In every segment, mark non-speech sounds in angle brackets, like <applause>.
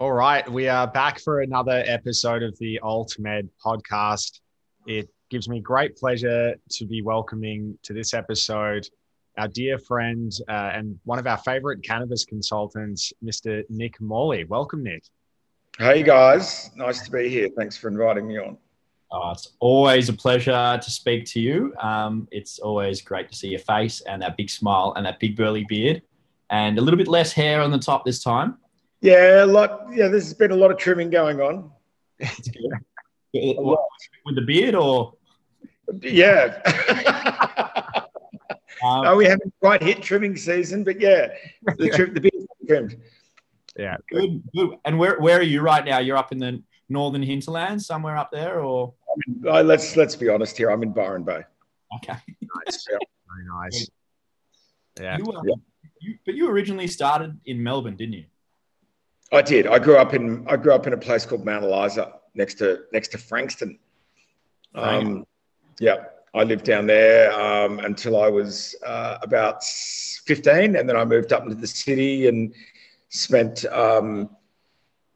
All right, we are back for another episode of the AltMed podcast. It gives me great pleasure to be welcoming to this episode our dear friend uh, and one of our favorite cannabis consultants, Mr. Nick Morley. Welcome, Nick. Hey guys, nice to be here. Thanks for inviting me on. Oh, it's always a pleasure to speak to you. Um, it's always great to see your face and that big smile and that big burly beard, and a little bit less hair on the top this time. Yeah, a lot. Yeah, there's been a lot of trimming going on. <laughs> What, with the beard, or Yeah. <laughs> um, no, we haven't quite hit trimming season, but yeah, the <laughs> trim, the beard's trimmed. Yeah, good, good. And where where are you right now? You're up in the northern hinterland, somewhere up there, or Uh, let's let's be honest here. I'm in Byron Bay. okay? nice. Yeah. Very nice. Yeah. You, um, Yeah. you, but you originally started in Melbourne, didn't you? I did. I grew up in I grew up in a place called Mount Eliza, next to next to Frankston. Um, yeah, I lived down there um, until I was uh, about 15, and then I moved up into the city and spent um,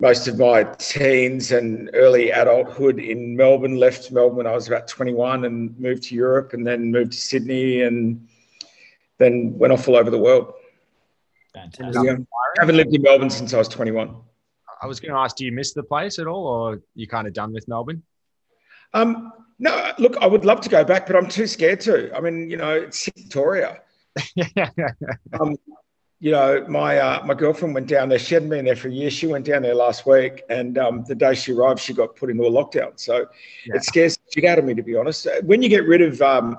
most of my teens and early adulthood in Melbourne. Left Melbourne when I was about 21 and moved to Europe, and then moved to Sydney, and then went off all over the world. Fantastic. Yeah. haven't lived in Melbourne since I was 21. I was going to ask, do you miss the place at all, or you kind of done with Melbourne? Um, no, look, I would love to go back, but I'm too scared to. I mean, you know, it's Victoria. <laughs> Um, you know, my uh, my girlfriend went down there. She hadn't been there for a year. She went down there last week, and um, the day she arrived, she got put into a lockdown. So Yeah. it scares the shit out of me, to be honest. Uh, When you get rid of um,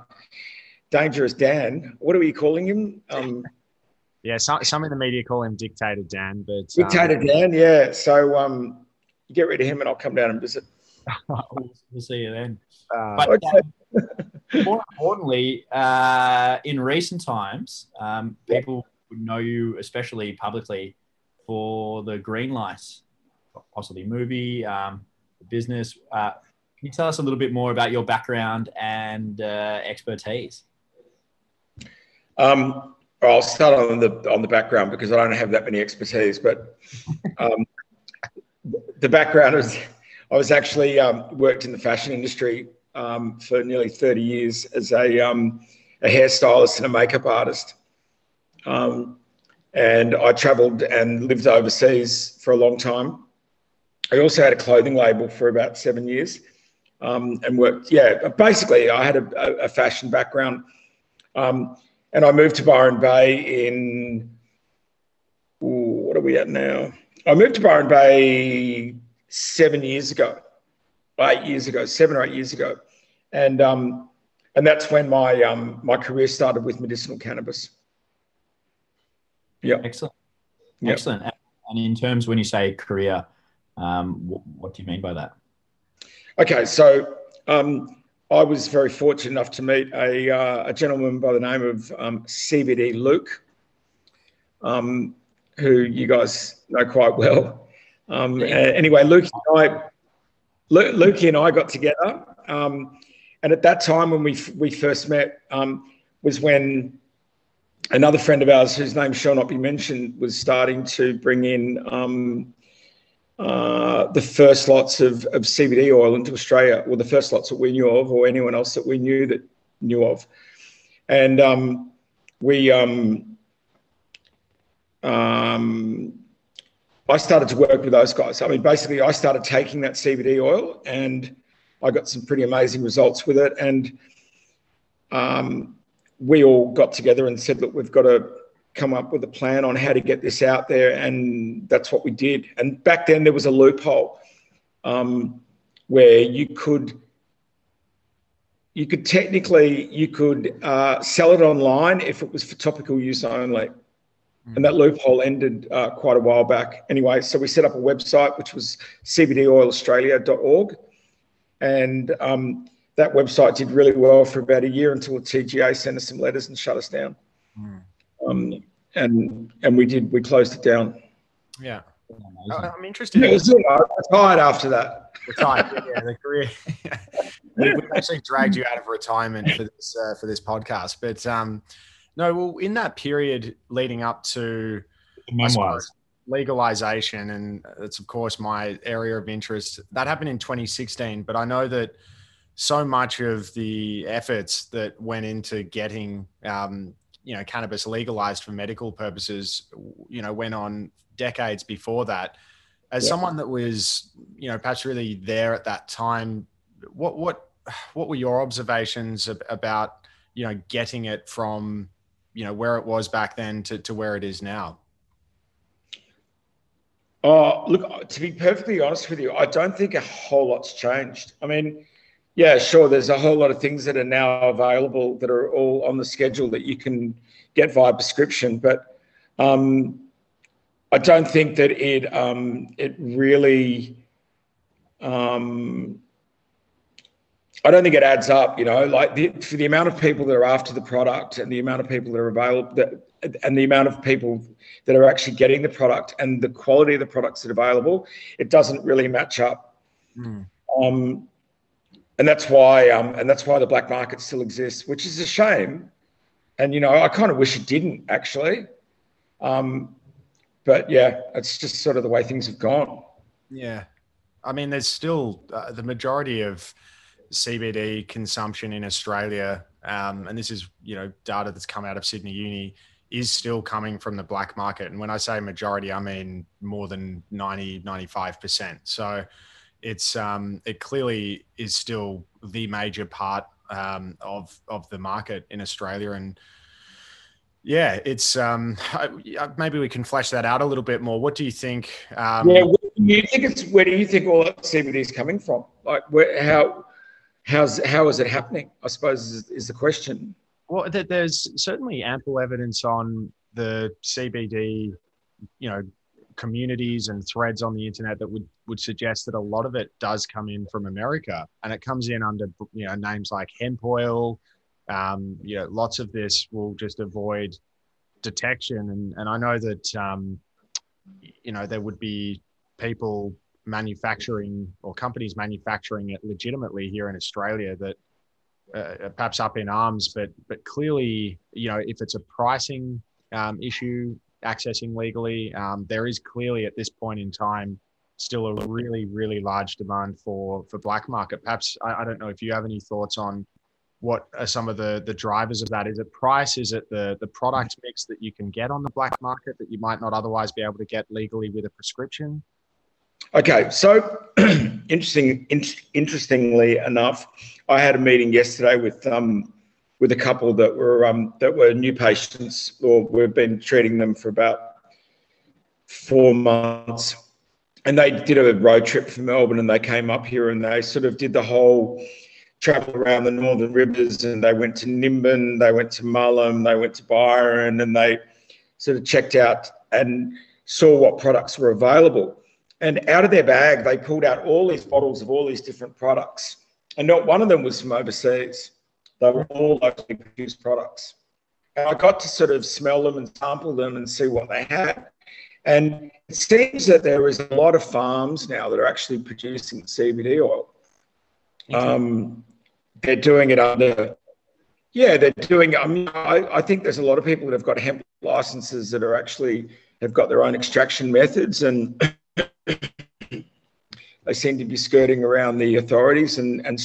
Dangerous Dan, what are we calling him? Um, yeah, some, some in the media call him Dictator Dan, but um, Dictator Dan, yeah. So um, get rid of him, and I'll come down and visit. <laughs> We'll, we'll see you then. uh, But Okay. more importantly, uh, in recent times, um, people would know you, especially publicly, for the green lights, possibly movie, um, business. Uh, can you tell us a little bit more about your background and uh, expertise? Um, I'll start on the on the background because I don't have that many expertise. But um, the background is I was actually um, worked in the fashion industry um, for nearly thirty years as a um, a hairstylist and a makeup artist. Um, and I travelled and lived overseas for a long time. I also had a clothing label for about seven years um, and worked. Yeah, basically, I had a, a, a fashion background. Um, and I moved to Byron Bay in ooh, what are we at now? I moved to Byron Bay seven years ago, eight years ago, seven or eight years ago, and um, and that's when my um, my career started with medicinal cannabis. Yeah, Excellent. Yeah. Excellent. And in terms, when you say career, um, what, what do you mean by that? Okay, so um, I was very fortunate enough to meet a, uh, a gentleman by the name of um, CBD Luke, um, who you guys know quite well. Um, anyway, Luke and I, Lu- Lukey and I got together, um, and at that time when we f- we first met um, was when another friend of ours, whose name shall not be mentioned, was starting to bring in. Uh, the first lots of, of CBD oil into Australia, or the first lots that we knew of, or anyone else that we knew that knew of. And um, we, um, um, I started to work with those guys. I mean, basically, I started taking that CBD oil and I got some pretty amazing results with it. And um, we all got together and said, look, we've got to come up with a plan on how to get this out there, and that's what we did. And back then there was a loophole um, where you could you could technically you could uh, sell it online if it was for topical use only. And that loophole ended uh, quite a while back. Anyway, so we set up a website which was cbdoilaustralia.org, and um, that website did really well for about a year until the TGA sent us some letters and shut us down. Mm. Um, and and we did we closed it down. yeah, Amazing. I- I'm interested. It in was, you know, I retired after that. retired. yeah, the career. <laughs> we, we've actually dragged you out of retirement for this uh, for this podcast, but um, no. Well, in that period leading up to memoirs. legalization, and it's of course my area of interest. That happened in 2016, but I know that so much of the efforts that went into getting um, you know cannabis legalized for medical purposes, you know, went on decades before that. As yeah. someone that was, you know, perhaps really there at that time, what what what were your observations about, you know, getting it from, you know, where it was back then to, to where it is now? Oh, look, to be perfectly honest with you, I don't think a whole lot's changed. I mean, yeah, sure. There's a whole lot of things that are now available that are all on the schedule that you can get via prescription, but um, I don't think that it um, it really. Um, I don't think it adds up. You know, like the, for the amount of people that are after the product and the amount of people that are available, that, and the amount of people that are actually getting the product and the quality of the products that are available, it doesn't really match up. Mm. Um, and that's why um, and that's why the black market still exists, which is a shame. And you know, I kind of wish it didn't actually. Um, but yeah, it's just sort of the way things have gone. Yeah, I mean, there's still uh, the majority of CBD consumption in Australia, um, and this is you know data that's come out of Sydney Uni, is still coming from the black market. And when I say majority, I mean more than 90, 95 percent. So it's um, it clearly is still the major part um, of of the market in Australia, and yeah, it's um, maybe we can flesh that out a little bit more. What do you think? Um, yeah, where do you think it's where do you think all that CBD is coming from? Like, where, how how's how is it happening? I suppose is, is the question. Well, there's certainly ample evidence on the CBD, you know, communities and threads on the internet that would would suggest that a lot of it does come in from America, and it comes in under you know names like hemp oil. Um, you know, lots of this will just avoid detection, and and I know that um, you know there would be people manufacturing or companies manufacturing it legitimately here in Australia that uh, perhaps up in arms, but but clearly, you know, if it's a pricing um, issue, accessing legally, um, there is clearly at this point in time still a really, really large demand for for black market. Perhaps I, I, don't know if you have any thoughts on what are some of the the drivers of that. Is it price? Is it the the product mix that you can get on the black market that you might not otherwise be able to get legally with a prescription? Okay, so <clears throat> interesting. In, interestingly enough, I had a meeting yesterday with um, with a couple that were um, that were new patients, or we've been treating them for about four months and they did a road trip from Melbourne and they came up here and they sort of did the whole travel around the northern rivers and they went to Nimbin, they went to Mullum, they went to Byron and they sort of checked out and saw what products were available. And out of their bag, they pulled out all these bottles of all these different products. And not one of them was from overseas. They were all locally produced products. And I got to sort of smell them and sample them and see what they had. And it seems that there is a lot of farms now that are actually producing CBD oil. Um, they're doing it under, yeah, they're doing. I mean, I, I think there's a lot of people that have got hemp licenses that are actually have got their own extraction methods, and <coughs> they seem to be skirting around the authorities. And and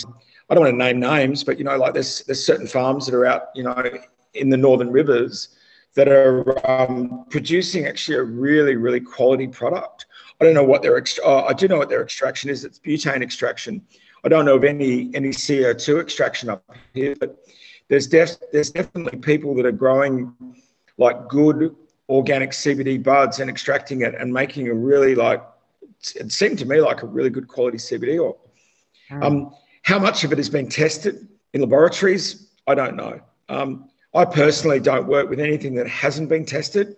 I don't want to name names, but you know, like there's there's certain farms that are out, you know, in the northern rivers that are um, producing actually a really, really quality product. I don't know what their ext- oh, I do know what their extraction is. It's butane extraction. I don't know of any any CO2 extraction up here, but there's def- there's definitely people that are growing like good organic CBD buds and extracting it and making a really like it seemed to me like a really good quality CBD oil. Um, how much of it has been tested in laboratories? I don't know. Um, I personally don't work with anything that hasn't been tested.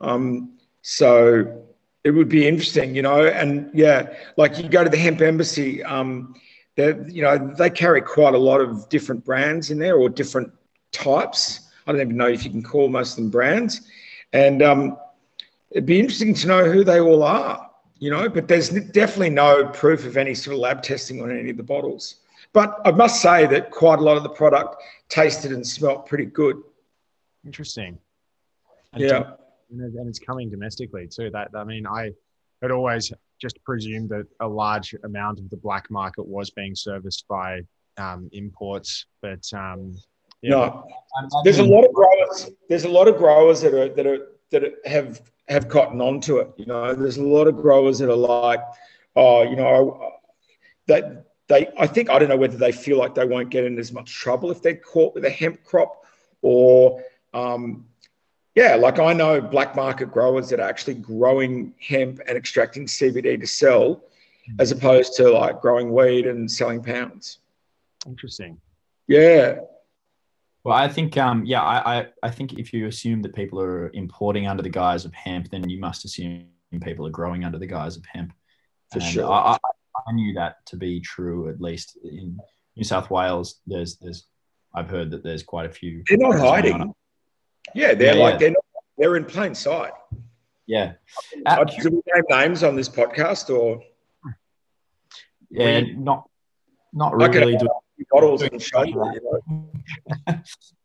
Um, so it would be interesting, you know, and yeah, like you go to the hemp embassy, um, they you know, they carry quite a lot of different brands in there or different types. I don't even know if you can call most of them brands. And um, it'd be interesting to know who they all are, you know, but there's definitely no proof of any sort of lab testing on any of the bottles. But I must say that quite a lot of the product tasted and smelt pretty good. Interesting. And yeah. and it's coming domestically too. That I mean, I had always just presumed that a large amount of the black market was being serviced by um, imports, but um, yeah. no, there's a lot of growers. There's a lot of growers that are that are that have have gotten onto it. You know, there's a lot of growers that are like, oh, you know, that they. I think I don't know whether they feel like they won't get in as much trouble if they're caught with a hemp crop, or um, yeah, like I know black market growers that are actually growing hemp and extracting CBD to sell, as opposed to like growing weed and selling pounds. Interesting. Yeah. Well, I think, um, yeah, I, I, I think if you assume that people are importing under the guise of hemp, then you must assume people are growing under the guise of hemp. For and sure. I, I, I knew that to be true, at least in New South Wales. There's, there's, I've heard that there's quite a few. They're not hiding. Yeah, they're yeah, like yeah. they're not, they're in plain sight. Yeah. Uh, Do we name names on this podcast or? Yeah, not not really. Bottles and <laughs> show you know?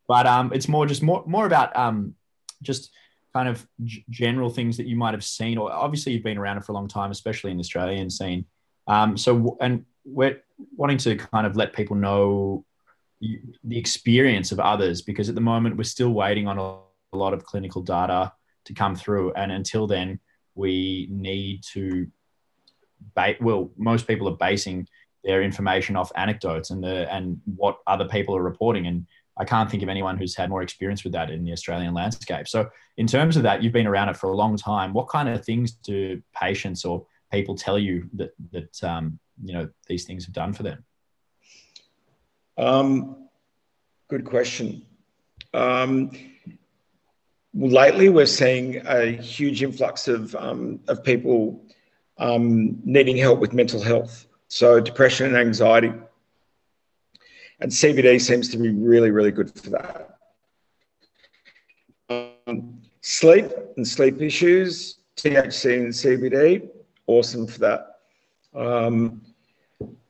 but um, it's more just more more about um, just kind of g- general things that you might have seen, or obviously you've been around it for a long time, especially in the Australian scene. Um, so and we're wanting to kind of let people know the experience of others because at the moment we're still waiting on a, lot of clinical data to come through and until then we need to ba- well most people are basing their information off anecdotes and the and what other people are reporting and I can't think of anyone who's had more experience with that in the Australian landscape. So, in terms of that, you've been around it for a long time. What kind of things do patients or people tell you that that um, you know these things have done for them? Um, good question. Um, lately, we're seeing a huge influx of, um, of people um, needing help with mental health, so depression and anxiety. And CBD seems to be really, really good for that. Um, sleep and sleep issues, THC and CBD, awesome for that. Um,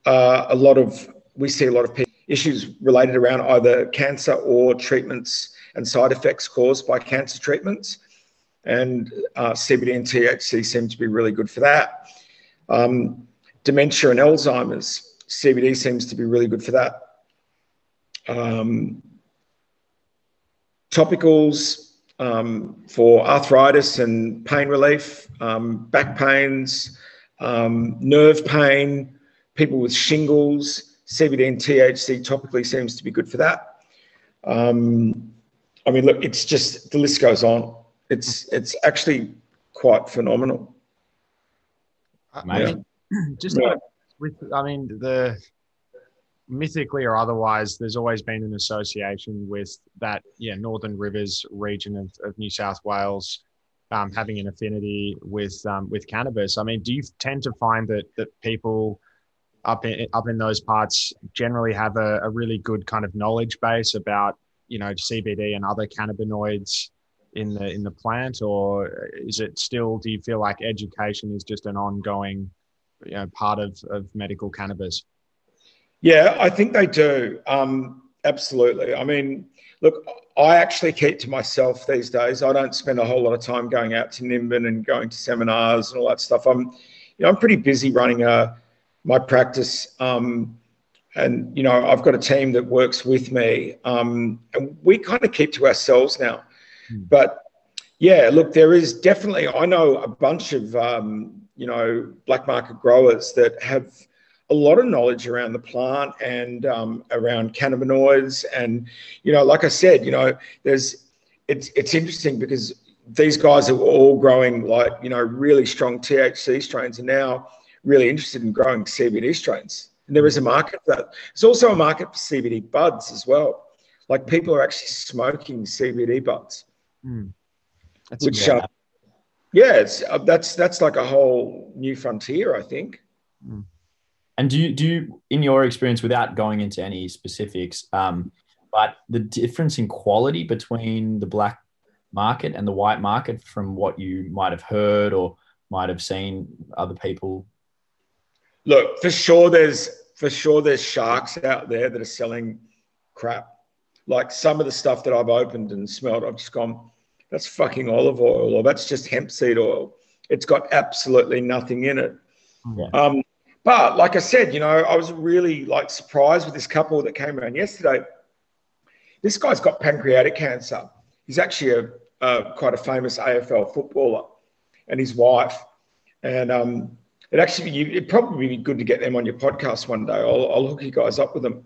uh, a lot of we see a lot of issues related around either cancer or treatments and side effects caused by cancer treatments. And uh, CBD and THC seem to be really good for that. Um, dementia and Alzheimer's, CBD seems to be really good for that. Um, topicals um, for arthritis and pain relief, um, back pains, um, nerve pain, people with shingles, CBD and THC topically seems to be good for that. Um, I mean, look, it's just the list goes on. It's it's actually quite phenomenal. Amazing. Yeah. <clears throat> Just yeah. with, I mean, the mythically or otherwise, there's always been an association with that, yeah, Northern Rivers region of, of New South Wales um, having an affinity with um, with cannabis. I mean, do you tend to find that that people up in up in those parts generally have a, a really good kind of knowledge base about you know CBD and other cannabinoids in the in the plant, or is it still? Do you feel like education is just an ongoing you know part of of medical cannabis? Yeah, I think they do. Um, absolutely. I mean, look, I actually keep to myself these days. I don't spend a whole lot of time going out to Nimbin and going to seminars and all that stuff. I'm, you know, I'm pretty busy running a my practice. Um, and you know, I've got a team that works with me, um, and we kind of keep to ourselves now. Mm. But yeah, look, there is definitely. I know a bunch of um, you know black market growers that have a lot of knowledge around the plant and um, around cannabinoids, and you know, like I said, you know, there's it's it's interesting because these guys are all growing like you know really strong THC strains, and now really interested in growing CBD strains. And there is a market for that. There's also a market for CBD buds as well. Like people are actually smoking CBD buds. Mm. That's which, uh, yeah, it's uh, that's that's like a whole new frontier, I think. Mm. And do you do you, in your experience, without going into any specifics, um, but the difference in quality between the black market and the white market, from what you might have heard or might have seen other people Look, for sure, there's for sure there's sharks out there that are selling crap. Like some of the stuff that I've opened and smelled, I've just gone, that's fucking olive oil or that's just hemp seed oil. It's got absolutely nothing in it. Um, but like I said, you know, I was really like surprised with this couple that came around yesterday. This guy's got pancreatic cancer. He's actually a quite a famous AFL footballer, and his wife. And um, it actually it'd probably be good to get them on your podcast one day. I'll, I'll hook you guys up with them.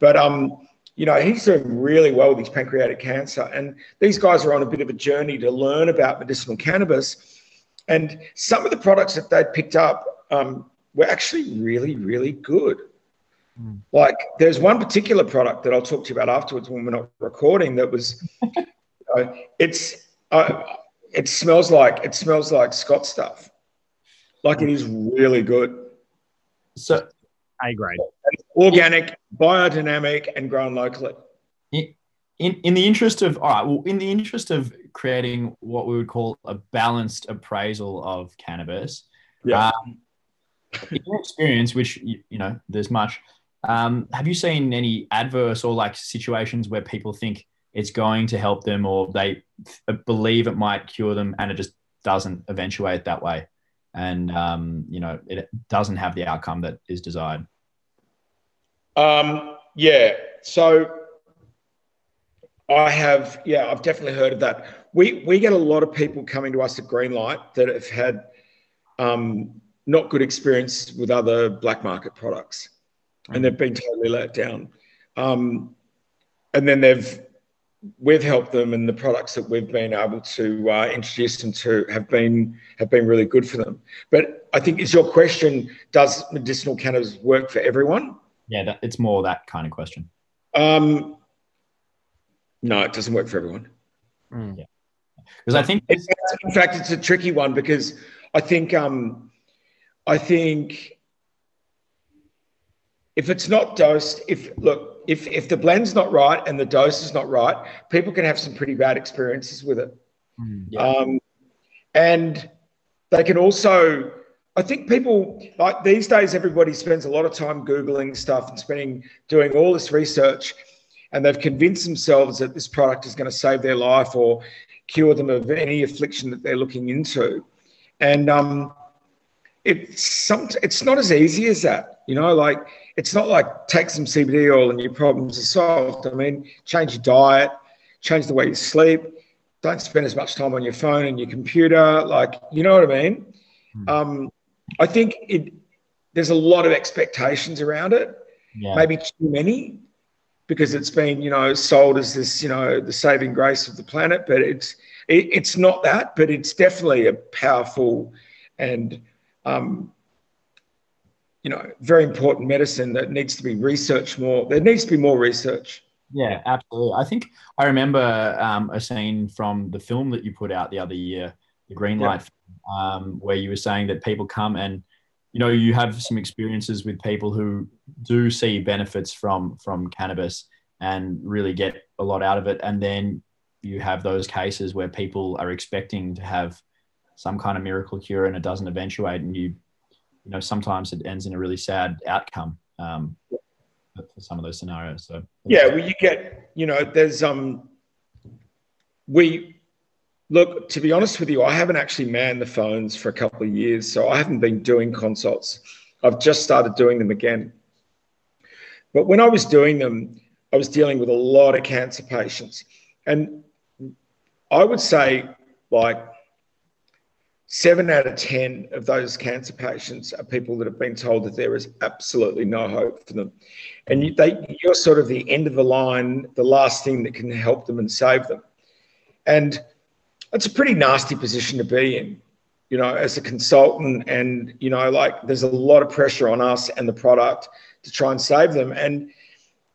But um, you know, he's doing really well with his pancreatic cancer, and these guys are on a bit of a journey to learn about medicinal cannabis. And some of the products that they'd picked up um, were actually really, really good. Mm. Like there's one particular product that I'll talk to you about afterwards when we're not recording that was, <laughs> uh, it's, uh, it smells like, it smells like Scott stuff. Like it is really good. So A grade. Organic, biodynamic and grown locally. In, in the interest of all right, well, in the interest of creating what we would call a balanced appraisal of cannabis, yeah. Um, in your experience, which you, know, there's much. Um, have you seen any adverse or like situations where people think it's going to help them, or they believe it might cure them, and it just doesn't eventuate that way, and um, you know, it doesn't have the outcome that is desired? Um, yeah. So I have, yeah, I've definitely heard of that. We we get a lot of people coming to us at Greenlight that have had um, not good experience with other black market products, and they've been totally let down. Um, and then they've we've helped them, and the products that we've been able to uh, introduce them to have been have been really good for them. But I think is your question: Does medicinal cannabis work for everyone? Yeah, that, it's more that kind of question. Um, no, it doesn't work for everyone. Mm. Yeah, because I think in fact it's a tricky one because I think um, I think if it's not dosed, if look, if if the blend's not right and the dose is not right, people can have some pretty bad experiences with it. Mm, yeah. um, and they can also, I think people like these days, everybody spends a lot of time googling stuff and spending doing all this research, and they've convinced themselves that this product is going to save their life or cure them of any affliction that they're looking into. And um, it's some it's not as easy as that you know like it's not like take some cbd oil and your problems are solved i mean change your diet change the way you sleep don't spend as much time on your phone and your computer like you know what i mean hmm. um, i think it there's a lot of expectations around it yeah. maybe too many because it's been you know sold as this you know the saving grace of the planet but it's it, it's not that but it's definitely a powerful and um, you know, very important medicine that needs to be researched more. There needs to be more research. Yeah, absolutely. I think I remember um, a scene from the film that you put out the other year, the Green Light, um, where you were saying that people come and you know you have some experiences with people who do see benefits from from cannabis and really get a lot out of it, and then you have those cases where people are expecting to have some kind of miracle cure and it doesn't eventuate and you you know sometimes it ends in a really sad outcome um, for some of those scenarios. So yeah. Well you get you know there's um we look to be honest with you i haven't actually manned the phones for a couple of years so i haven't been doing consults. I've just started doing them again. But when i was doing them i was dealing with a lot of cancer patients. And i would say like seven out of 10 of those cancer patients are people that have been told that there is absolutely no hope for them. And you, they, you're sort of the end of the line, the last thing that can help them and save them. And it's a pretty nasty position to be in, you know, as a consultant. And, you know, like there's a lot of pressure on us and the product to try and save them. And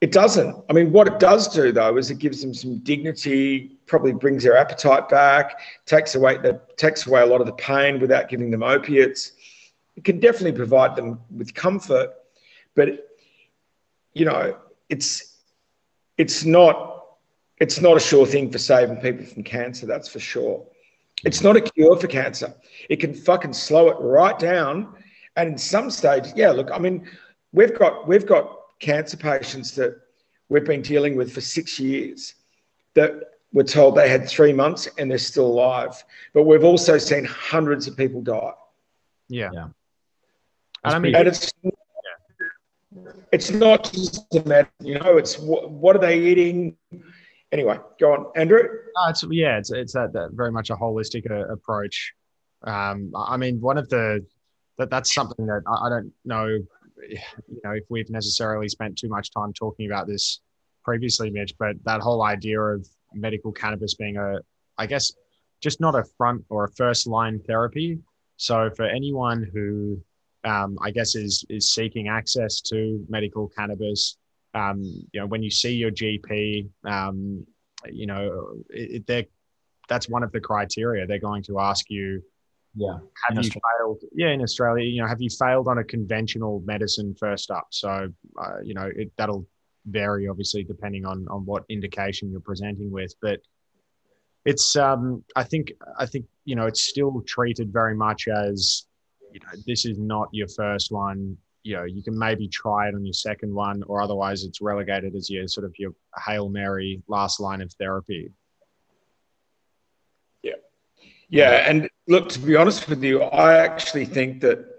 it doesn't. I mean, what it does do though is it gives them some dignity, probably brings their appetite back, takes away the takes away a lot of the pain without giving them opiates. It can definitely provide them with comfort, but you know, it's it's not it's not a sure thing for saving people from cancer. That's for sure. It's not a cure for cancer. It can fucking slow it right down. And in some stages, yeah. Look, I mean, we've got we've got cancer patients that we've been dealing with for six years that were told they had three months and they're still alive. But we've also seen hundreds of people die. Yeah. Yeah. And I mean, And it's it's not just a matter, you know, it's what, what are they eating? Anyway, go on, Andrew. No, it's yeah, it's it's that, that very much a holistic uh, approach. Um, I mean, one of the that that's something that I, I don't know, you know, if we've necessarily spent too much time talking about this previously, Mitch, but that whole idea of medical cannabis being a, I guess, just not a front or a first line therapy. So for anyone who, um, I guess, is is seeking access to medical cannabis, um, you know, when you see your GP, um, you know, it, it, they're that's one of the criteria. They're going to ask you, Yeah. have In you failed? Yeah, in Australia, you know, have you failed on a conventional medicine first up? So, uh, you know, it, that'll vary obviously depending on on what indication you're presenting with, but it's um I think I think you know it's still treated very much as you know this is not your first one. You know, you can maybe try it on your second one, or otherwise it's relegated as your sort of your hail mary last line of therapy. Yeah, yeah, and look, to be honest with you, I actually think that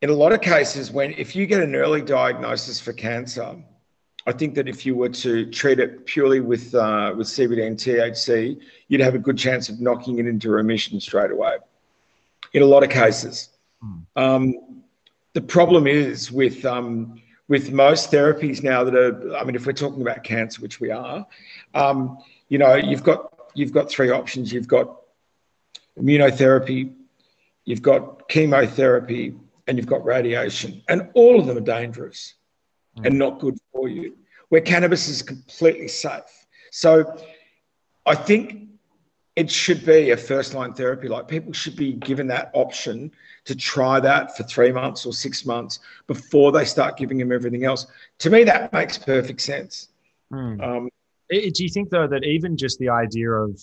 in a lot of cases, when if you get an early diagnosis for cancer, I think that if you were to treat it purely with uh, with CBD and THC, you'd have a good chance of knocking it into remission straight away. In a lot of cases, Hmm. um, the problem is with um, with most therapies now that are. I mean, if we're talking about cancer, which we are, um, you know, you've got you've got three options. You've got immunotherapy, you've got chemotherapy, and you've got radiation, and all of them are dangerous Mm. and not good for you. Where cannabis is completely safe. So, I think it should be a first line therapy. Like people should be given that option to try that for three months or six months before they start giving them everything else. To me, that makes perfect sense. Hmm. Um, I- Do you think though that even just the idea of,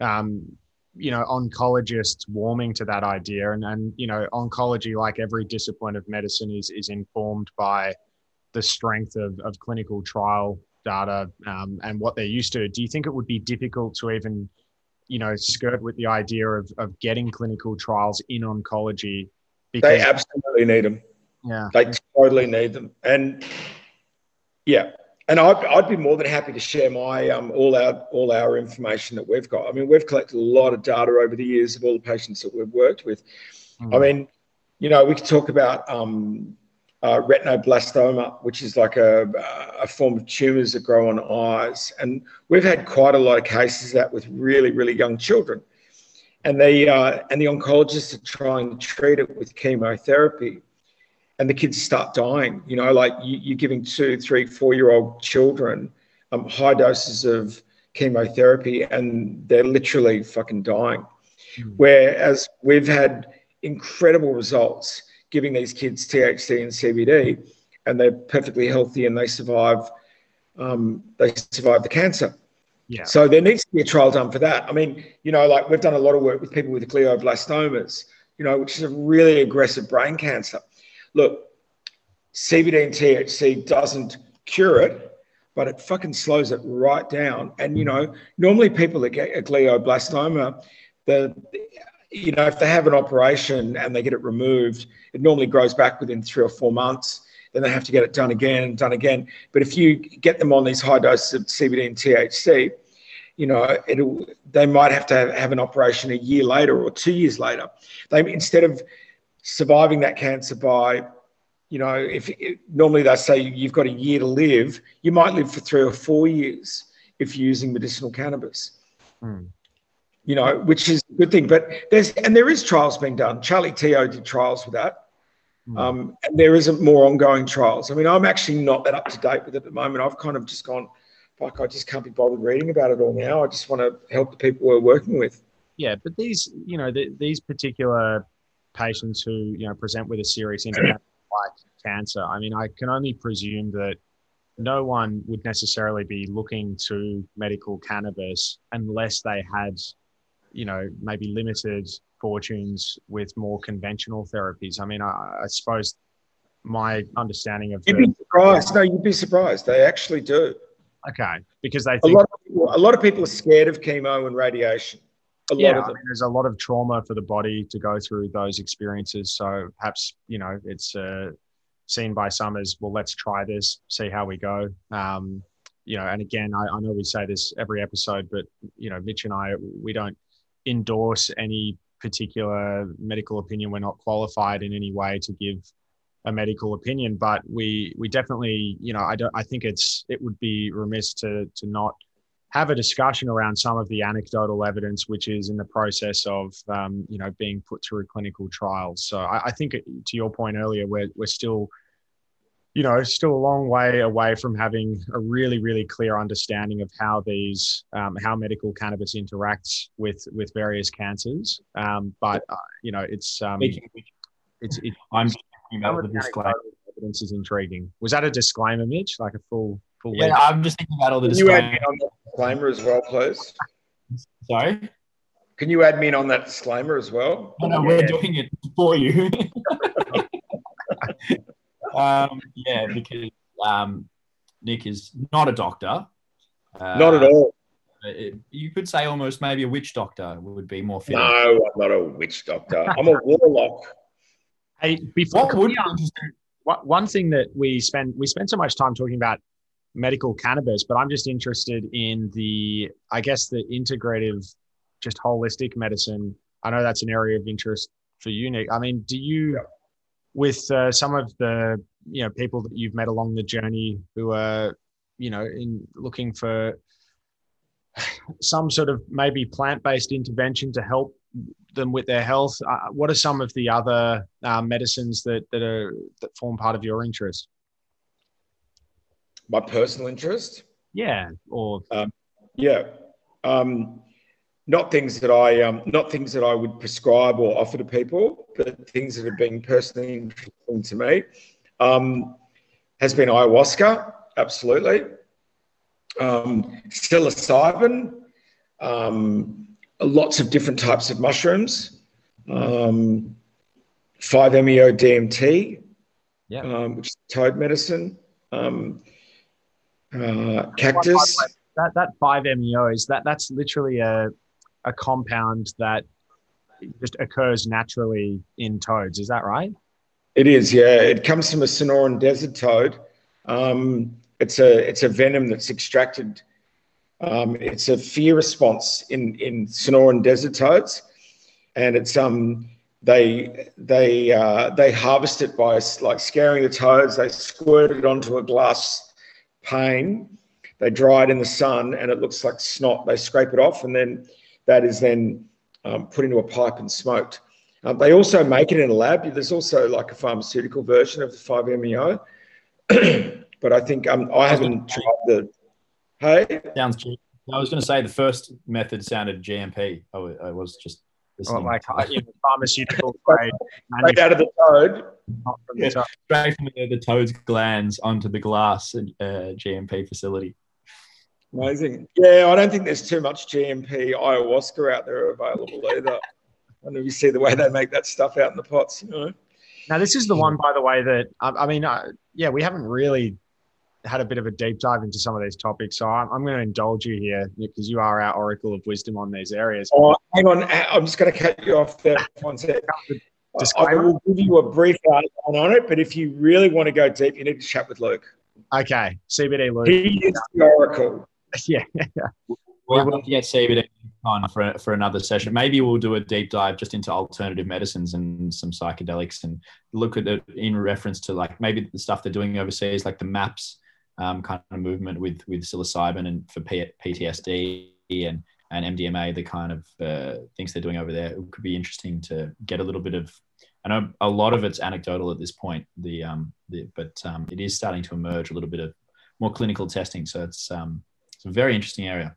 um, you know, oncologists warming to that idea, and and you know, oncology, like every discipline of medicine, is is informed by the strength of of clinical trial data um, and what they're used to. Do you think it would be difficult to even, you know, skirt with the idea of of getting clinical trials in oncology? because they absolutely need them. yeah, They totally need them. And yeah, and I'd, I'd be more than happy to share my um, all our all our information that we've got. I mean, we've collected a lot of data over the years of all the patients that we've worked with. Hmm. I mean, you know, we could talk about um, uh, retinoblastoma, which is like a, a form of tumors that grow on eyes, and we've had quite a lot of cases of that with really really young children. And the uh, and the oncologists are trying to treat it with chemotherapy, and the kids start dying. You know, like you, you're giving two, three, four year old children um, high doses of chemotherapy, and they're literally fucking dying. Hmm. Whereas we've had incredible results giving these kids THC and CBD, and they're perfectly healthy and they survive. Um, they survive the cancer. yeah, So there needs to be a trial done for that. I mean, you know, like we've done a lot of work with people with glioblastomas, you know, which is a really aggressive brain cancer. Look, CBD and THC doesn't cure it, but it fucking slows it right down. And you know, normally people that get a glioblastoma, the you know, if they have an operation and they get it removed, it normally grows back within three or four months. Then they have to get it done again and done again. But if you get them on these high doses of CBD and THC, you know, it'll, they might have to have, have an operation a year later or two years later. They instead of surviving that cancer by, you know, if it, normally they say you've got a year to live, you might live for three or four years if you're using medicinal cannabis. Hmm. You know, which is a good thing. But there's and there is trials being done. Charlie Teo did trials with that. Hmm. Um, and there isn't more ongoing trials. I mean, I'm actually not that up to date with it at the moment. I've kind of just gone, fuck, I just can't be bothered reading about it all now. I just want to help the people we're working with. Yeah, but these, you know, the, these particular patients who, you know, present with a serious indication like cancer, I mean, I can only presume that no one would necessarily be looking to medical cannabis unless they had, you know, maybe limited fortunes with more conventional therapies. I mean, I, I suppose my understanding of You'd the, be surprised. No, you'd be surprised. They actually do. okay, because they A lot of a lot of people are scared of chemo and radiation. A lot yeah, of I mean, there's a lot of trauma for the body to go through those experiences. So perhaps you know it's uh, seen by some as well. Let's try this, see how we go. Um, you know, and again, I, I know we say this every episode, but you know, Mitch and I, we don't endorse any particular medical opinion. We're not qualified in any way to give a medical opinion, but we we definitely, you know, I don't. I think it's it would be remiss to to not have a discussion around some of the anecdotal evidence which is in the process of um, you know being put through clinical trials. So I, I think to your point earlier, we're we're still you know still a long way away from having a really really clear understanding of how these um, how medical cannabis interacts with with various cancers. Um, but uh, you know it's um, Speaking of it's I'm just thinking about the the disclaimer. evidence is intriguing. Was that a disclaimer, Mitch? Like a full full Yeah, legal- I'm just thinking about all the Can you add me disclaimers. on that disclaimer as well, please? Sorry, Can you add me in on that disclaimer as well? no, no, we're doing it for you. <laughs> um, yeah, because um, Nick is not a doctor. Uh, Not at all. it- you could say almost maybe a witch doctor would be more fitting. No, I'm not a witch doctor. I'm a warlock. Hey, before What would we, um, one- one thing that we spend we spend so much time talking about medical cannabis, but I'm just interested in the I guess the integrative, just holistic medicine. I know that's an area of interest for you, Nick. I mean, do you, with uh, some of the you know people that you've met along the journey who are you know in looking for some sort of maybe plant-based intervention to help them with their health. Uh, what are some of the other uh, medicines that that are that form part of your interest? My personal interest. Yeah, or Yeah. Um, not things that I um, not things that I would prescribe or offer to people, but things that have been personally interesting to me. Um, has been ayahuasca, absolutely. Um, psilocybin, um, lots of different types of mushrooms, um, 5-MeO DMT, Yeah. um, which is toad medicine, um, uh, cactus. that that five MEOs that that's literally a a compound that just occurs naturally in toads. Is that right? It is, yeah. It comes from a Sonoran desert toad. Um, it's a it's a venom that's extracted. Um, it's a fear response in in Sonoran desert toads, and it's um they they uh, they harvest it by like scaring the toads. They squirt it onto a glass pane. They dry it in the sun, and it looks like snot. They scrape it off, and then that is then um, put into a pipe and smoked. Uh, they also make it in a lab. There's also like a pharmaceutical version of the 5-MeO, <clears throat> but I think um, I haven't tried the. Hey, Sounds cheap. I was going to say the first method sounded GMP. I was just Or listening. like uh, you know, pharmaceutical grade straight out of the toad. not from the toad. straight from the, the toad's glands onto the glass uh, GMP facility. Amazing. Yeah, I don't think there's too much GMP ayahuasca out there available either. I know if you see the way they make that stuff out in the pots, you know. Now, this is the one, by the way, that I, I mean, uh, yeah, we haven't really had a bit of a deep dive into some of these topics. So I'm, I'm going to indulge you here because you are our oracle of wisdom on these areas. Oh, hang on. Uh, I'm just going to cut you off there for one sec. I- I will give you a brief outline on it, but if you really want to go deep, you need to chat with Luke. Okay, CBD Luke. He is the oracle. <laughs> yeah, We'll have to get CBD on for, for another session. Maybe we'll do a deep dive just into alternative medicines and some psychedelics and look at it in reference to like maybe the stuff they're doing overseas, like the MAPS um, kind of movement with with psilocybin and for P- PTSD and and MDMA, the kind of uh, things they're doing over there. It could be interesting to get a little bit of. I know a lot of it's anecdotal at this point, the um, the, but um, it is starting to emerge a little bit of more clinical testing. So it's um, it's a very interesting area.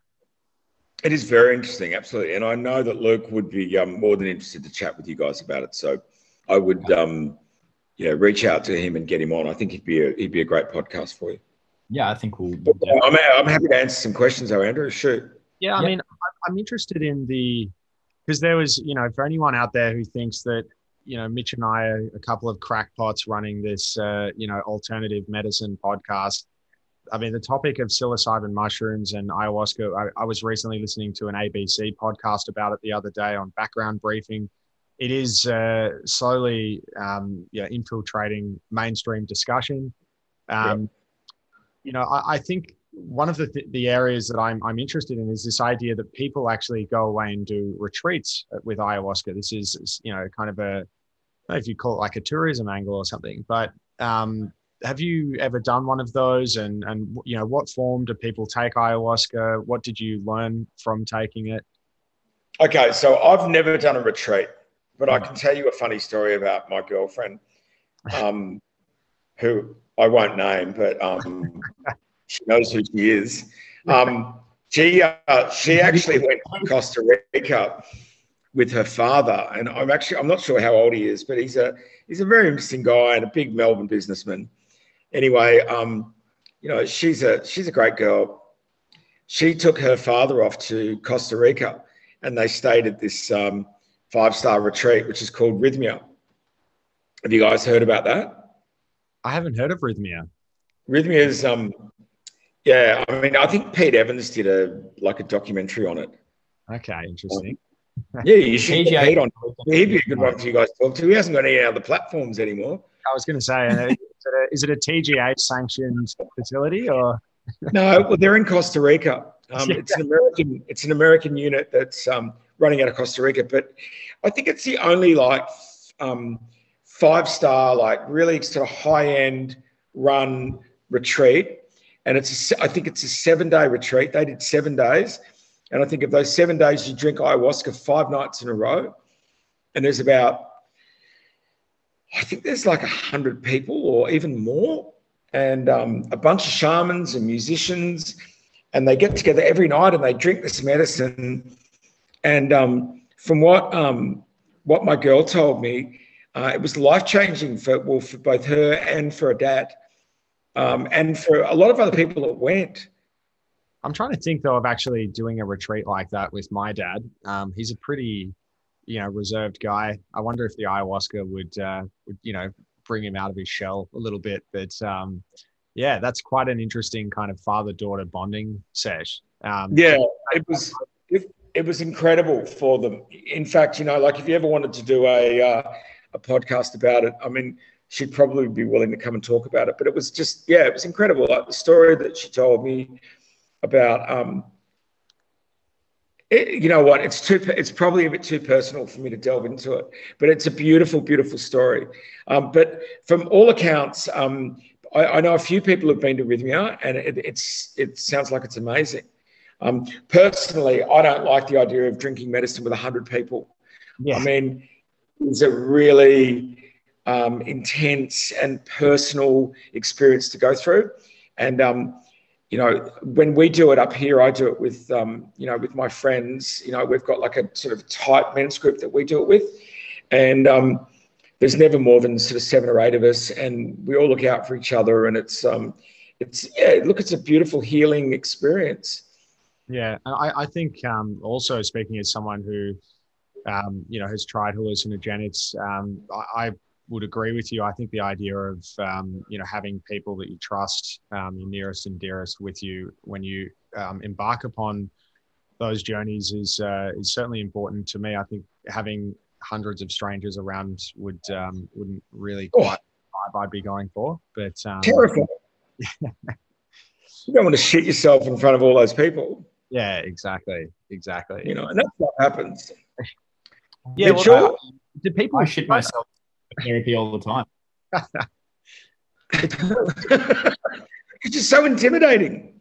It is very interesting, absolutely. And I know that Luke would be um, more than interested to chat with you guys about it. So I would, um, yeah, reach out to him and get him on. I think he'd be a, he'd be a great podcast for you. Yeah, I think we'll. But, I'm, I'm happy to answer some questions, though, Andrew. Sure. Yeah, I Yeah. mean, I- I'm interested in the because there was, you know, for anyone out there who thinks that, you know, Mitch and I are a couple of crackpots running this, uh, you know, alternative medicine podcast. I mean, the topic of psilocybin mushrooms and ayahuasca, I, I, was recently listening to an ABC podcast about it the other day on background briefing. It is uh, slowly um, yeah, infiltrating mainstream discussion. Um, You know, I, I, think one of the, th- the areas that I'm, I'm interested in is this idea that people actually go away and do retreats with ayahuasca. This is, you know, kind of a, I don't know if you call it like a tourism angle or something, but um, have you ever done one of those? And and you know what form do people take ayahuasca? What did you learn from taking it? Okay so i've never done a retreat but i can tell you a funny story about my girlfriend um, who i won't name but um, she knows who she is um, she uh, she actually went to costa rica with her father and i'm actually i'm not sure how old he is but he's a he's a very interesting guy and a big melbourne businessman anyway, um, you know, she's a she's a great girl. She took her father off to Costa Rica, and they stayed at this um, five star retreat, which is called Rythmia. Have you guys heard about that? I haven't heard of Rythmia. Rythmia is, um, yeah. I mean, I think Pete Evans did a like a documentary on it. Okay, interesting. yeah, you should get Pete on. He'd be a good one for you guys to talk to. He hasn't got any other platforms anymore. I was going to say, uh, is it a, is it a TGA sanctioned facility or? no, well, they're in Costa Rica. Um, <laughs> it's an American. It's an American unit that's um, running out of Costa Rica, but I think it's the only like um, five star, like really sort of high end run retreat. And it's a, I think it's a seven day retreat. They did seven days, and I think of those seven days, you drink ayahuasca five nights in a row, and there's about I think there's like a hundred people or even more, and um, a bunch of shamans and musicians, and they get together every night and they drink this medicine. And um, from what um, what my girl told me, uh, it was life changing for well for both her and for her dad, um, and for a lot of other people that went. I'm trying to think though of actually doing a retreat like that with my dad. Um, he's a pretty you know reserved guy. I wonder if the ayahuasca would uh, would you know bring him out of his shell a little bit. But um, yeah, that's quite an interesting kind of father daughter bonding sesh. Um, yeah, it was it, it, was incredible for them. In fact, you know, like if you ever wanted to do a uh, a podcast about it, I mean, she'd probably be willing to come and talk about it. But it was just yeah, it was incredible. Like the story that she told me about um, it, you know what? It's too. It's probably a bit too personal for me to delve into it, but it's a beautiful, beautiful story. Um, but from all accounts, um, I, I, know a few people have been to Rythmia, and it, it's it sounds like it's amazing. Um, personally, I don't like the idea of drinking medicine with hundred people. Yeah. I mean, it's a really um, intense and personal experience to go through, and um, you know, when we do it up here, I do it with, um, you know, with my friends. You know, we've got like a sort of tight men's group that we do it with, and um, there's never more than sort of seven or eight of us, and we all look out for each other, and it's, um, it's yeah, look, it's a beautiful healing experience. Yeah, I, I think um, also speaking as someone who, um, you know, has tried hallucinogenics, um, I, I would agree with you. I think the idea of um, you know having people that you trust, um, your nearest and dearest, with you when you um, embark upon those journeys is uh, is certainly important to me. I think having hundreds of strangers around would um, wouldn't really oh. quite oh. vibe I'd be going for. But um, terrifying. <laughs> you don't want to shit yourself in front of all those people. Yeah, exactly, exactly. You know, and that's what happens. Yeah, well, sure. uh, do people I shit myself therapy all the time. <laughs> it's just so intimidating.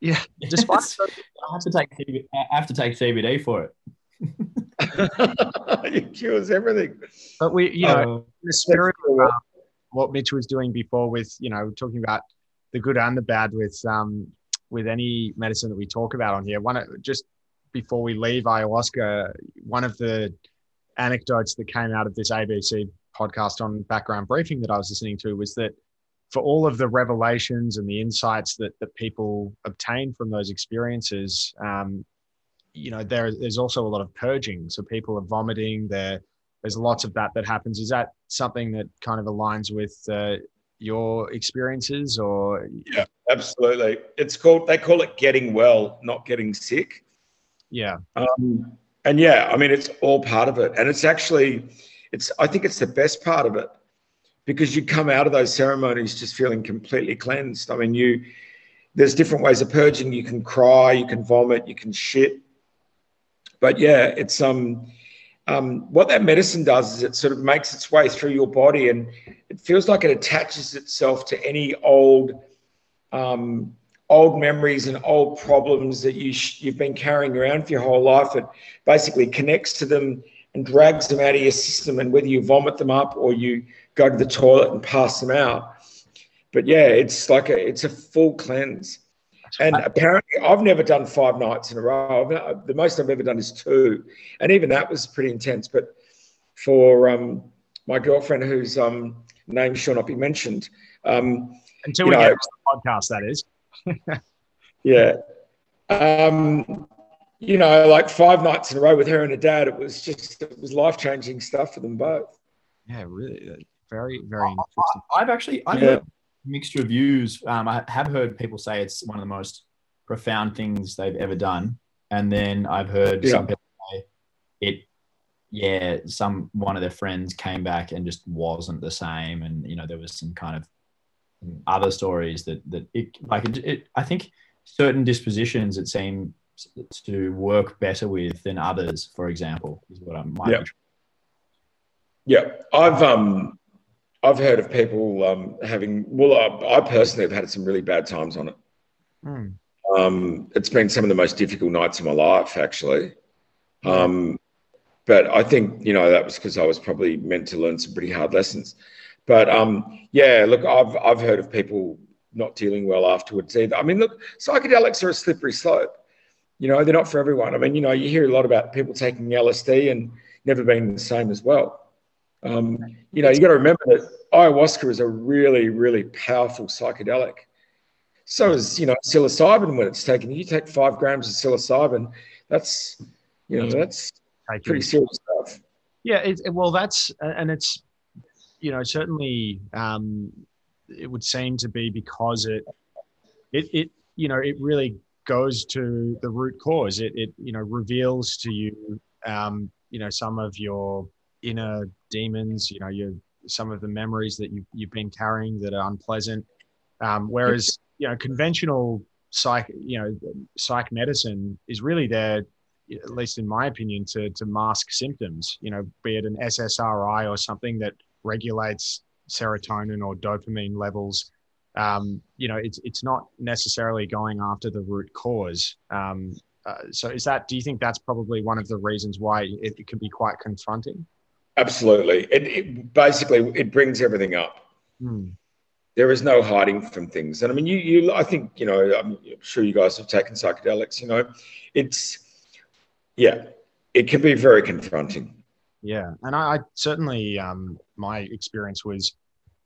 Yeah, <laughs> despite I have to take I have to take CBD for it. <laughs> it cures everything. But we, you know, uh, the spirit of uh, what Mitch was doing before with, you know, talking about the good and the bad with um with any medicine that we talk about on here. One just before we leave ayahuasca, one of the anecdotes that came out of this ABC podcast on background briefing that I was listening to was that for all of the revelations and the insights that that people obtain from those experiences, um, you know, there, there's also a lot of purging. So people are vomiting. There, there's lots of that that happens. Is that something that kind of aligns with, uh, your experiences or yeah absolutely it's called they call it getting well not getting sick yeah. Um, and yeah i mean it's all part of it. And it's actually it's i think it's the best part of it because you come out of those ceremonies just feeling completely cleansed. I mean you there's different ways of purging. You can cry you can vomit you can shit. But yeah it's um um, what that medicine does is it sort of makes its way through your body and it feels like it attaches itself to any old um, old memories and old problems that you sh- you've been carrying around for your whole life. It basically connects to them and drags them out of your system. And whether you vomit them up or you go to the toilet and pass them out, but yeah, it's like a it's a full cleanse. And apparently, I've never done five nights in a row. the most I've ever done is two, and even that was pretty intense. But for um, my girlfriend, whose um, name shall not be mentioned, um, until we know, get to the podcast, that is. <laughs> yeah. Um, you know, like five nights in a row with her and her dad, it was just it was life changing stuff for them both. Yeah, really, very, very interesting. I've actually I've yeah. heard mixed reviews. Um, I have heard people say it's one of the most profound things they've ever done, and then I've heard yeah. some people say it. Yeah, some one of their friends came back and just wasn't the same, and you know there was some kind of other stories that that it like it, it I think certain dispositions it seems to work better with than others. For example, is what I might. Yeah. Yeah, I've um I've heard of people um, having, well, I, I, personally have had some really bad times on it. Mm. Um, it's been some of the most difficult nights of my life, actually. Um, but I think, you know, that was because I was probably meant to learn some pretty hard lessons. But um, yeah, look, I've, I've heard of people not dealing well afterwards either. I mean, look, psychedelics are a slippery slope. You know, they're not for everyone. I mean, you know, you hear a lot about people taking LSD and never being the same as well. Um, you know, you got to remember that ayahuasca is a really, really powerful psychedelic. So is, you know, psilocybin when it's taken. You take five grams of psilocybin, that's, you know, that's pretty serious stuff. Yeah, it, well, that's, and it's, you know, certainly um, it would seem to be because it, it, it, you know, it really goes to the root cause. It, it you know, reveals to you, um, you know, some of your inner demons, you know, your some of the memories that you've, you've been carrying that are unpleasant. Um, whereas, you know, conventional psych, you know, psych medicine is really there, at least in my opinion, to, to mask symptoms, you know, be it an SSRI or something that regulates serotonin or dopamine levels. Um, you know, it's, it's not necessarily going after the root cause. Um, uh, so is that, do you think that's probably one of the reasons why it, it can be quite confronting? Absolutely. It, it basically it brings everything up. Hmm. There is no hiding from things. And I mean, you, you, I think, you know, I'm sure you guys have taken psychedelics, you know, it's, yeah, it can be very confronting. Yeah. And I, I certainly, um, my experience was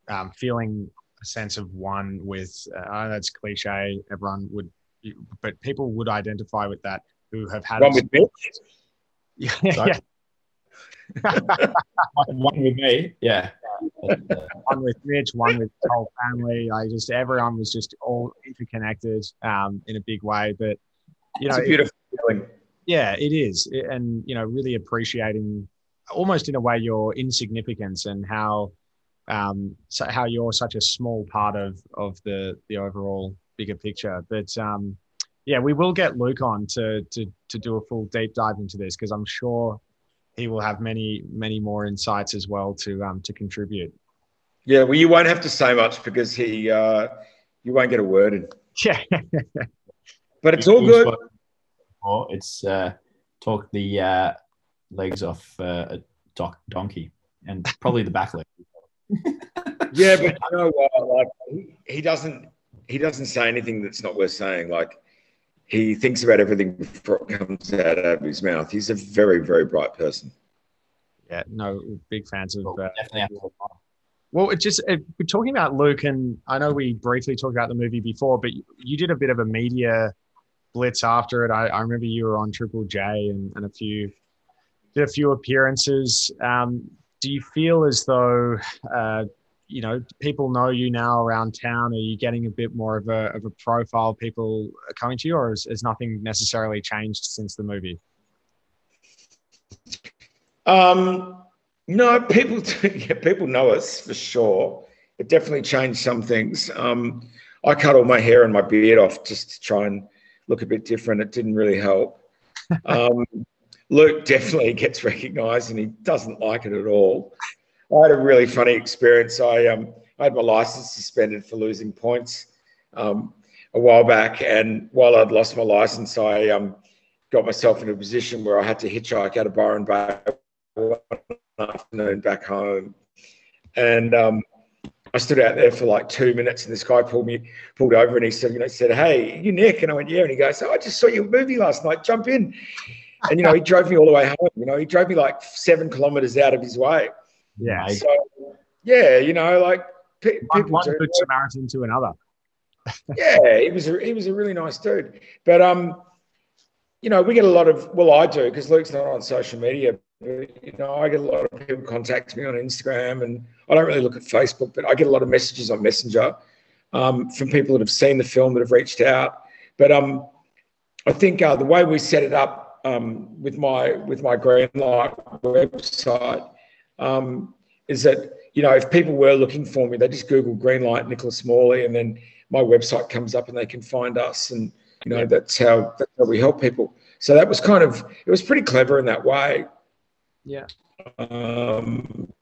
um, feeling a sense of one with, uh, that's cliche. Everyone would, but people would identify with that who have had one with me. Yeah, <laughs> yeah, <laughs> one with me, yeah. <laughs> one with Mitch, one with the whole family. I just everyone was just all interconnected um, in a big way. But you it's know, a beautiful it, feeling. Yeah, it is, and you know, really appreciating almost in a way your insignificance and how um, so how you're such a small part of of the the overall bigger picture. But um, yeah, we will get Luke on to to to do a full deep dive into this because I'm sure he will have many many more insights as well to um, to contribute. Yeah, well, you won't have to say much because he uh, you won't get a word in. Yeah, but it's all good. It's uh, talk the uh, legs off uh, a doc- donkey and probably the back leg. <laughs> yeah, but you know what? Like he, he doesn't he doesn't say anything that's not worth saying. Like he thinks about everything before it comes out of his mouth. He's a very, very bright person. Yeah, no, big fans of. Uh, definitely. Well, it just it, we're talking about Luke, and I know we briefly talked about the movie before, but you, you did a bit of a media blitz after it. I, I remember you were on Triple J and, and a few did a few appearances. Um, do you feel as though uh, you know, people know you now around town. Are you getting a bit more of a, of a profile? People are coming to you, or has, has nothing necessarily changed since the movie? Um, no, people <laughs> yeah, people know us for sure. It definitely changed some things. Um, I cut all my hair and my beard off just to try and look a bit different. It didn't really help. <laughs> Um, Luke definitely <laughs> gets recognised and he doesn't like it at all. I had a really funny experience. I um, I had my license suspended for losing points um, a while back, and while I'd lost my license, I um, got myself in a position where I had to hitchhike out of Byron Bay one afternoon back home, and um, I stood out there for like two minutes, and this guy pulled me pulled over, and he said, you know, said, "Hey, you Nick?" And I went, "Yeah." And he goes, oh, "I just saw your movie last night. Jump in." And you know, he drove me all the way home. You know, he drove me like seven kilometers out of his way. Yeah. So, yeah, you know, like pe- one, one good Samaritan to another. <laughs> yeah, he was a, he was a really nice dude. But um, you know, we get a lot of well, I do because Luke's not on social media. But, you know, I get a lot of people contact me on Instagram, and I don't really look at Facebook, but I get a lot of messages on Messenger um, from people that have seen the film that have reached out. But um, I think uh, the way we set it up um, with my with my Greenlight website um, is that you know if people were looking for me, they just Google Greenlight Nicholas Morley, and then my website comes up, and they can find us, and you know that's how that's how we help people. So that was kind of it was pretty clever in that way. Yeah. Um,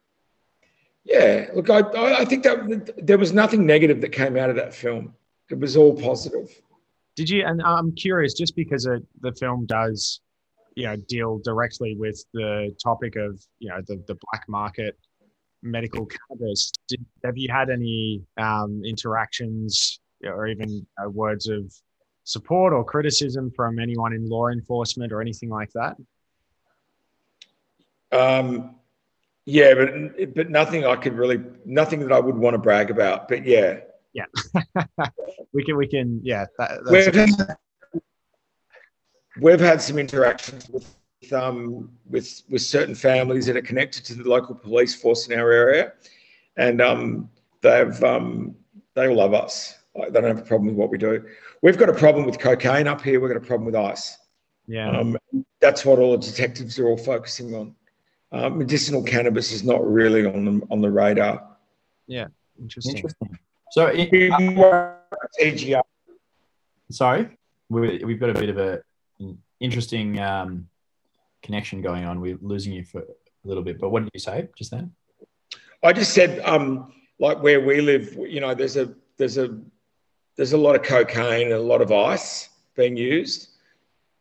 yeah. Look, I I think that there was nothing negative that came out of that film. It was all positive. Did you? And I'm curious, just because it, the film does you know deal directly with the topic of you know the, the black market medical cannabis. Did, have you had any um, interactions or even uh, words of support or criticism from anyone in law enforcement or anything like that? Um, yeah but but nothing i could really nothing that i would want to brag about but yeah. Yeah. <laughs> We can we can yeah that, that's we've had some interactions with um, with with certain families that are connected to the local police force in our area, and um, they've um, they all love us. Like, they don't have a problem with what we do. We've got a problem with cocaine up here. We've got a problem with ice. Yeah, um, that's what all the detectives are all focusing on. Um, medicinal cannabis is not really on the on the radar. Yeah, interesting. Interesting. So, it, uh, sorry, we, we've got a bit of a interesting um, connection going on. We're losing you for a little bit, but what did you say just then? I just said, um, like where we live, you know, there's a there's a there's a lot of cocaine and a lot of ice being used,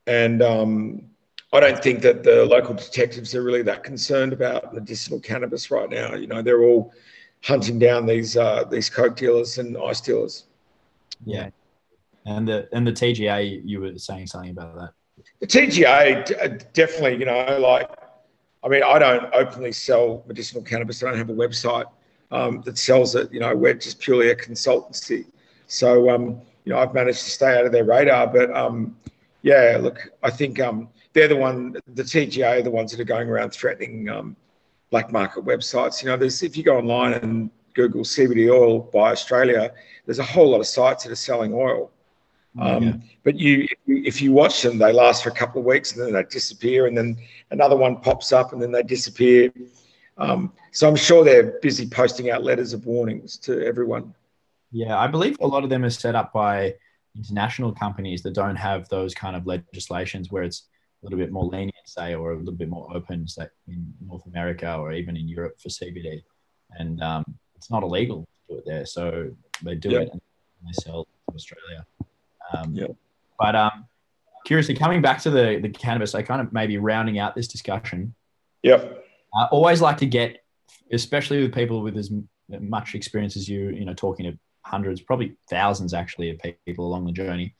and um, I don't think that the local detectives are really that concerned about medicinal cannabis right now. You know, they're all hunting down these uh, these coke dealers and ice dealers. Yeah, and the and the TGA, you were saying something about that. The TGA definitely, you know, like I mean, I don't openly sell medicinal cannabis. I don't have a website um, that sells it. You know, we're just purely a consultancy. So, um, you know, I've managed to stay out of their radar. But um, yeah, look, I think um, they're the one, the TGA are the ones that are going around threatening um, black market websites. You know, there's if you go online and Google CBD oil by Australia, there's a whole lot of sites that are selling oil. Um, yeah. But you, if you watch them, they last for a couple of weeks and then they disappear, and then another one pops up and then they disappear. Um, so I'm sure they're busy posting out letters of warnings to everyone. Yeah, I believe a lot of them are set up by international companies that don't have those kind of legislations where it's a little bit more lenient, say, or a little bit more open, say, in North America or even in Europe for CBD. And um, it's not illegal to do it there. So they do yep. it and they sell to Australia. Um, yeah. But um, curiously, coming back to the the cannabis, I kind of maybe rounding out this discussion. Yep. I always like to get, especially with people with as much experience as you, you know, talking to hundreds, probably thousands actually of people along the journey.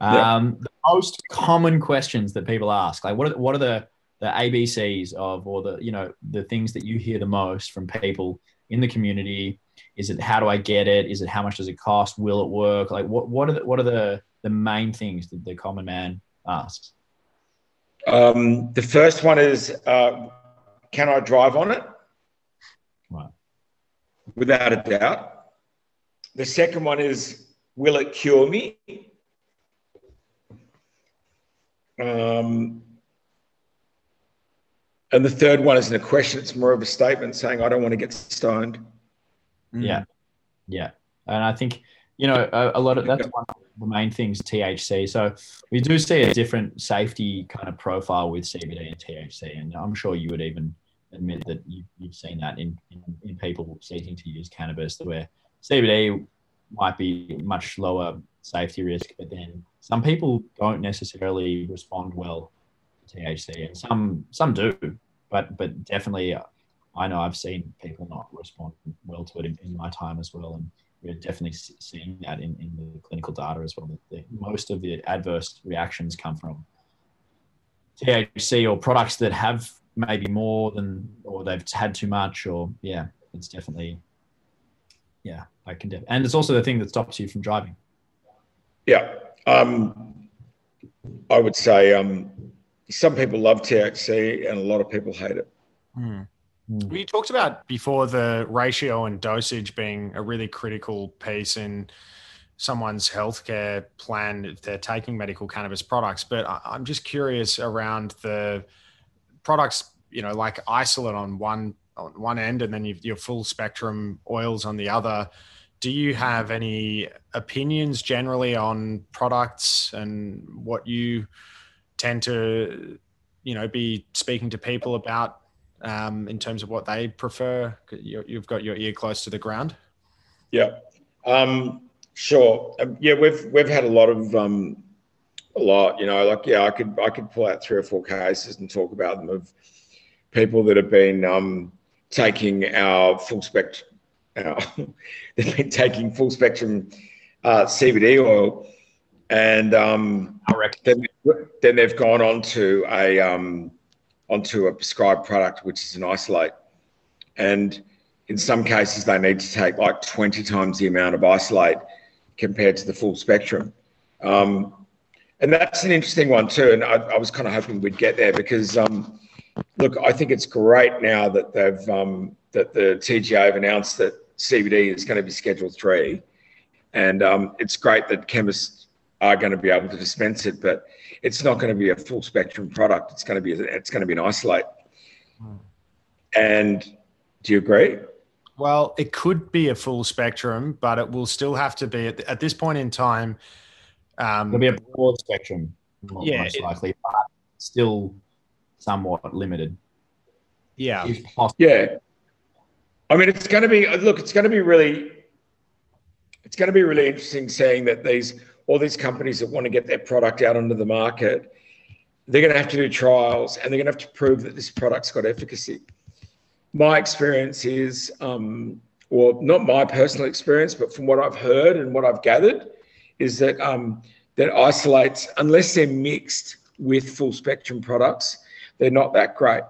Um, yep. The most common questions that people ask, like what are, what are the the ABCs of, or the you know the things that you hear the most from people in the community? Is it how do I get it? Is it how much does it cost? Will it work? Like what what are the, what are the the main things that the common man asks? Um, the first one is, uh, can I drive on it? Right. without a doubt. The second one is, will it cure me? Um, and the third one isn't a question; it's more of a statement saying, "I don't want to get stoned." Yeah, mm. yeah, and I think you know a, a lot of that's one of the main things THC. So we do see a different safety kind of profile with CBD and THC, and I'm sure you would even admit that you, have seen that in, in, in people seeking to use cannabis, where CBD might be much lower safety risk, but then some people don't necessarily respond well to THC, and some some do, but but definitely, I know I've seen people not respond well to it in, in my time as well, and we're definitely seeing that in, in the clinical data as well. That the, most of the adverse reactions come from THC or products that have maybe more than, or they've had too much, or yeah, it's definitely, yeah, I can. Def- and it's also the thing that stops you from driving. Yeah, um, I would say um, some people love THC and a lot of people hate it. Mm. Hmm. We talked about before the ratio and dosage being a really critical piece in someone's healthcare plan if they're taking medical cannabis products. But I'm just curious around the products, you know, like isolate on one on one end, and then your full spectrum oils on the other. Do you have any opinions generally on products and what you tend to, you know, be speaking to people about um, in terms of what they prefer? you have got your ear close to the ground. Yeah, um, sure. Um, yeah, we've we've had a lot of um, a lot. You know, like yeah, I could I could pull out three or four cases and talk about them of people that have been um, taking our full spectrum. Our, <laughs> they've been taking full spectrum uh, CBD oil, and um, I reckon then, then they've gone on to a um, onto a prescribed product, which is an isolate. And in some cases, they need to take like 20 times the amount of isolate compared to the full spectrum. Um, and that's an interesting one too. And I, I was kind of hoping we'd get there because, um, look, I think it's great now that they've um, that the TGA have announced that CBD is going to be Schedule Three, and um, it's great that chemists are going to be able to dispense it. But it's not going to be a full spectrum product. It's going to be it's going to be an isolate. Hmm. And do you agree? Well, it could be a full spectrum, but it will still have to be at, at this point in time. Um, It'll be a broad spectrum, yeah, most likely, but still somewhat limited. Yeah, yeah. I mean, it's going to be look. It's going to be really. It's going to be really interesting seeing that these all these companies that want to get their product out onto the market, they're going to have to do trials and they're going to have to prove that this product's got efficacy. My experience is, um, or not my personal experience, but from what I've heard and what I've gathered, is that um, that isolates, unless they're mixed with full spectrum products, they're not that great.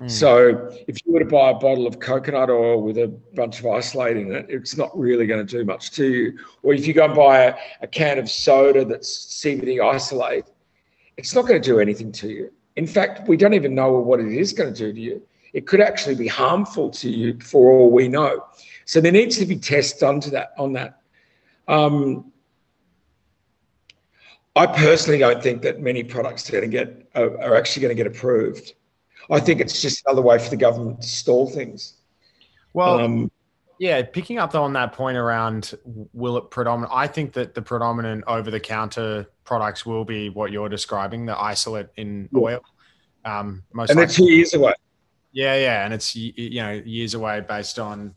Mm. So if you were to buy a bottle of coconut oil with a bunch of isolate in it, it's not really going to do much to you. Or if you go and buy a, a can of soda that's CBD isolate, it's not going to do anything to you. In fact, we don't even know what it is going to do to you. It could actually be harmful to you for all we know. So there needs to be tests done to that on that. Um, I personally don't think that many products are going to get are, are actually going to get approved. I think it's just another way for the government to stall things. Well, um, yeah, picking up on that point around will it predominant? I think that the predominant over-the-counter products will be what you're describing, the isolate in oil. Um, most and it's years away. Yeah, yeah, and it's you know years away based on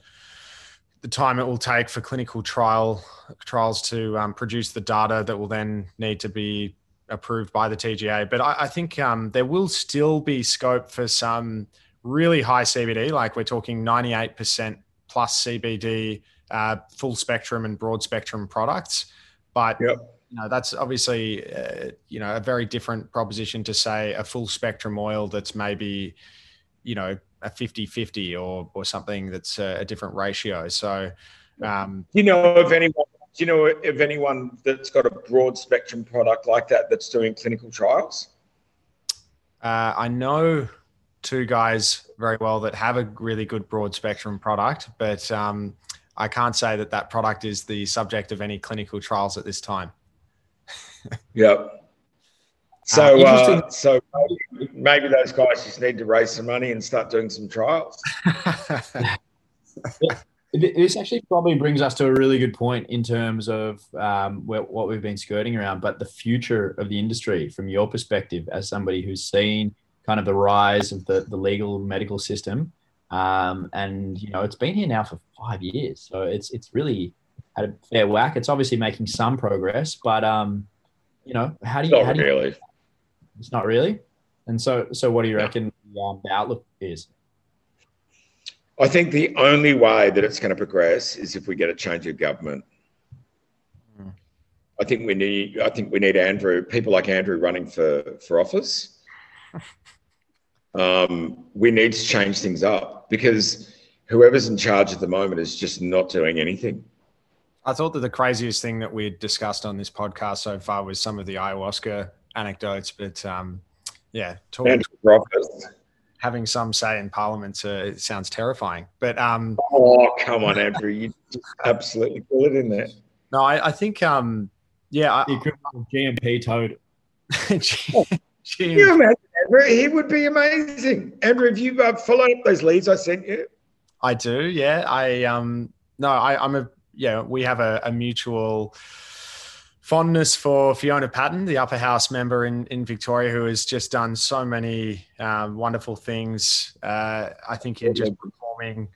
the time it will take for clinical trial trials to um, produce the data that will then need to be approved by the TGA. But I, I think um, there will still be scope for some really high CBD, like we're talking 98% plus CBD, uh, full spectrum and broad spectrum products. But yep. you know, that's obviously uh, you know a very different proposition to say a full spectrum oil that's maybe you know a 50-50 or or something that's a, a different ratio. So um, you know if anyone do you know of anyone that's got a broad spectrum product like that that's doing clinical trials? Uh, I know two guys very well that have a really good broad spectrum product, but um, I can't say that that product is the subject of any clinical trials at this time. <laughs> yep. So, uh, so maybe, maybe those guys just need to raise some money and start doing some trials. <laughs> this actually probably brings us to a really good point in terms of um, what we've been skirting around, but the future of the industry from your perspective as somebody who's seen kind of the rise of the, the legal medical system. Um, and, you know, it's been here now for five years. So it's, it's really had a fair whack. It's obviously making some progress, but, um, you know, how do you, not how do you, really. It's not really. And so, so what do you reckon the, um, the outlook is? I think the only way that it's going to progress is if we get a change of government. Mm. I think we need. I think we need Andrew, people like Andrew, running for for office. <laughs> um, we need to change things up because whoever's in charge at the moment is just not doing anything. I thought that the craziest thing that we had discussed on this podcast so far was some of the ayahuasca anecdotes, but um, yeah, talking having some say in Parliament uh, it sounds terrifying. But um, oh, come on, Andrew, you absolutely pull it in there. No, I, I think um, yeah, I, GMP toad. <laughs> GMP. you imagine, Andrew? He would be amazing. Andrew, have you uh, followed up those leads I sent you? I do. Yeah, I um, no, I, I'm a yeah. We have a, a mutual fondness for Fiona Patten, the upper house member in, in Victoria, who has just done so many um, wonderful things. Uh, I think in just performing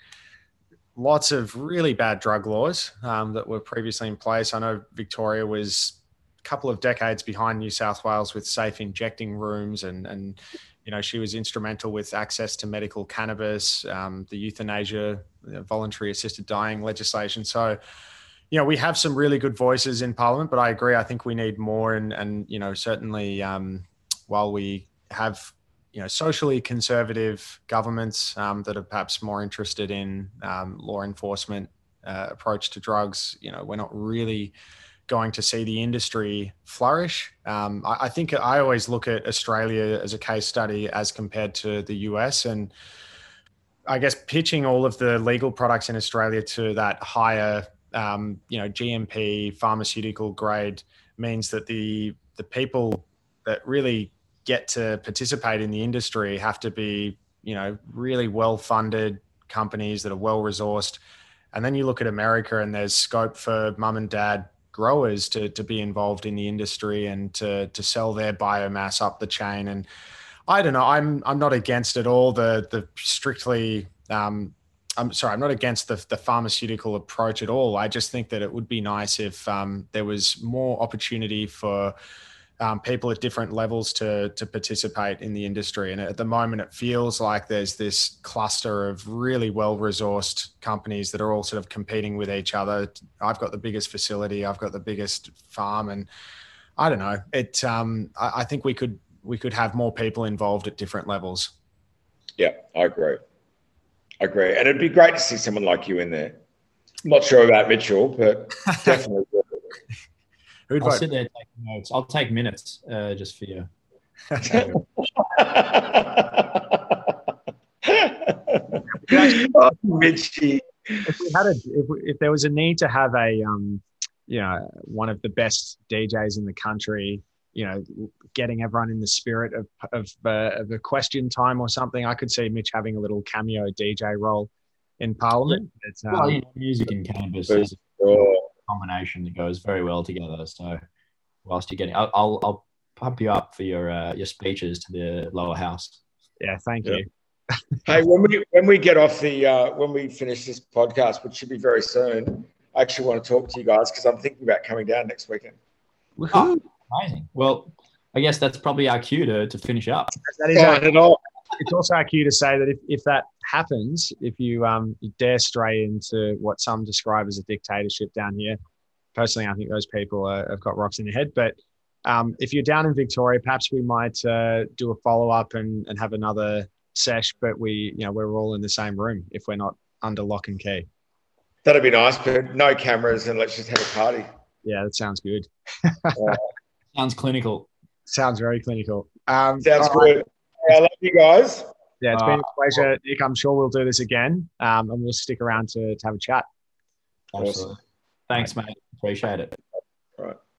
lots of really bad drug laws um, that were previously in place. I know Victoria was a couple of decades behind New South Wales with safe injecting rooms and, and you know, she was instrumental with access to medical cannabis, um, the euthanasia, voluntary assisted dying legislation. So, you know, we have some really good voices in Parliament, but I agree. I think we need more, and and you know, certainly um, while we have you know socially conservative governments um, that are perhaps more interested in um, law enforcement uh, approach to drugs, you know, we're not really going to see the industry flourish. Um, I, I, think I always look at Australia as a case study as compared to the US, and I guess pitching all of the legal products in Australia to that higher um, you know, GMP pharmaceutical grade means that the the people that really get to participate in the industry have to be, you know, really well funded companies that are well resourced. And then you look at America and there's scope for mum and dad growers to, to be involved in the industry and to, to sell their biomass up the chain. And I don't know, I'm, I'm not against at all the, the strictly um, I'm sorry, I'm not against the, the pharmaceutical approach at all. I just think that it would be nice if um, there was more opportunity for um, people at different levels to to participate in the industry. And at the moment, it feels like there's this cluster of really well resourced companies that are all sort of competing with each other. I've got the biggest facility, I've got the biggest farm, and I don't know. It. Um, I, I think we could we could have more people involved at different levels. Yeah, I agree. I agree. And it'd be great to see someone like you in there. I'm not sure about Mitchell, but <laughs> definitely. I'll vote? sit there taking notes. I'll take minutes uh, just for you. <laughs> oh, Mitchy. If we had a, if, we, if there was a need to have a, um, you know, one of the best DJs in the country you know, getting everyone in the spirit of of, uh, of a question time or something. I could see Mitch having a little cameo DJ role in Parliament. Um, well, you know, music and cannabis is a combination that goes very well together. So, whilst you're getting, I'll I'll, I'll pump you up for your uh, your speeches to the lower house. Yeah, thank yeah. you. hey, when we when we get off the uh, when we finish this podcast, which should be very soon, I actually want to talk to you guys because I'm thinking about coming down next weekend. Oh, Amazing. Well, I guess that's probably our cue to, to finish up. That is our, all. It's also our cue to say that if, if that happens, if you, um, you dare stray into what some describe as a dictatorship down here, personally, I think those people are, have got rocks in their head. But um, if you're down in Victoria, perhaps we might uh, do a follow up and, and have another sesh. But we, you know, we're all in the same room if we're not under lock and key. That'd be nice, but no cameras and let's just have a party. Yeah, that sounds good. <laughs> Sounds clinical. Sounds very clinical. Um, Sounds good. Right. I love you guys. Yeah, it's been a Uh, pleasure, Nick. I'm sure we'll do this again, um, and we'll stick around to, to have a chat. Absolutely. Thanks, mate. Appreciate it.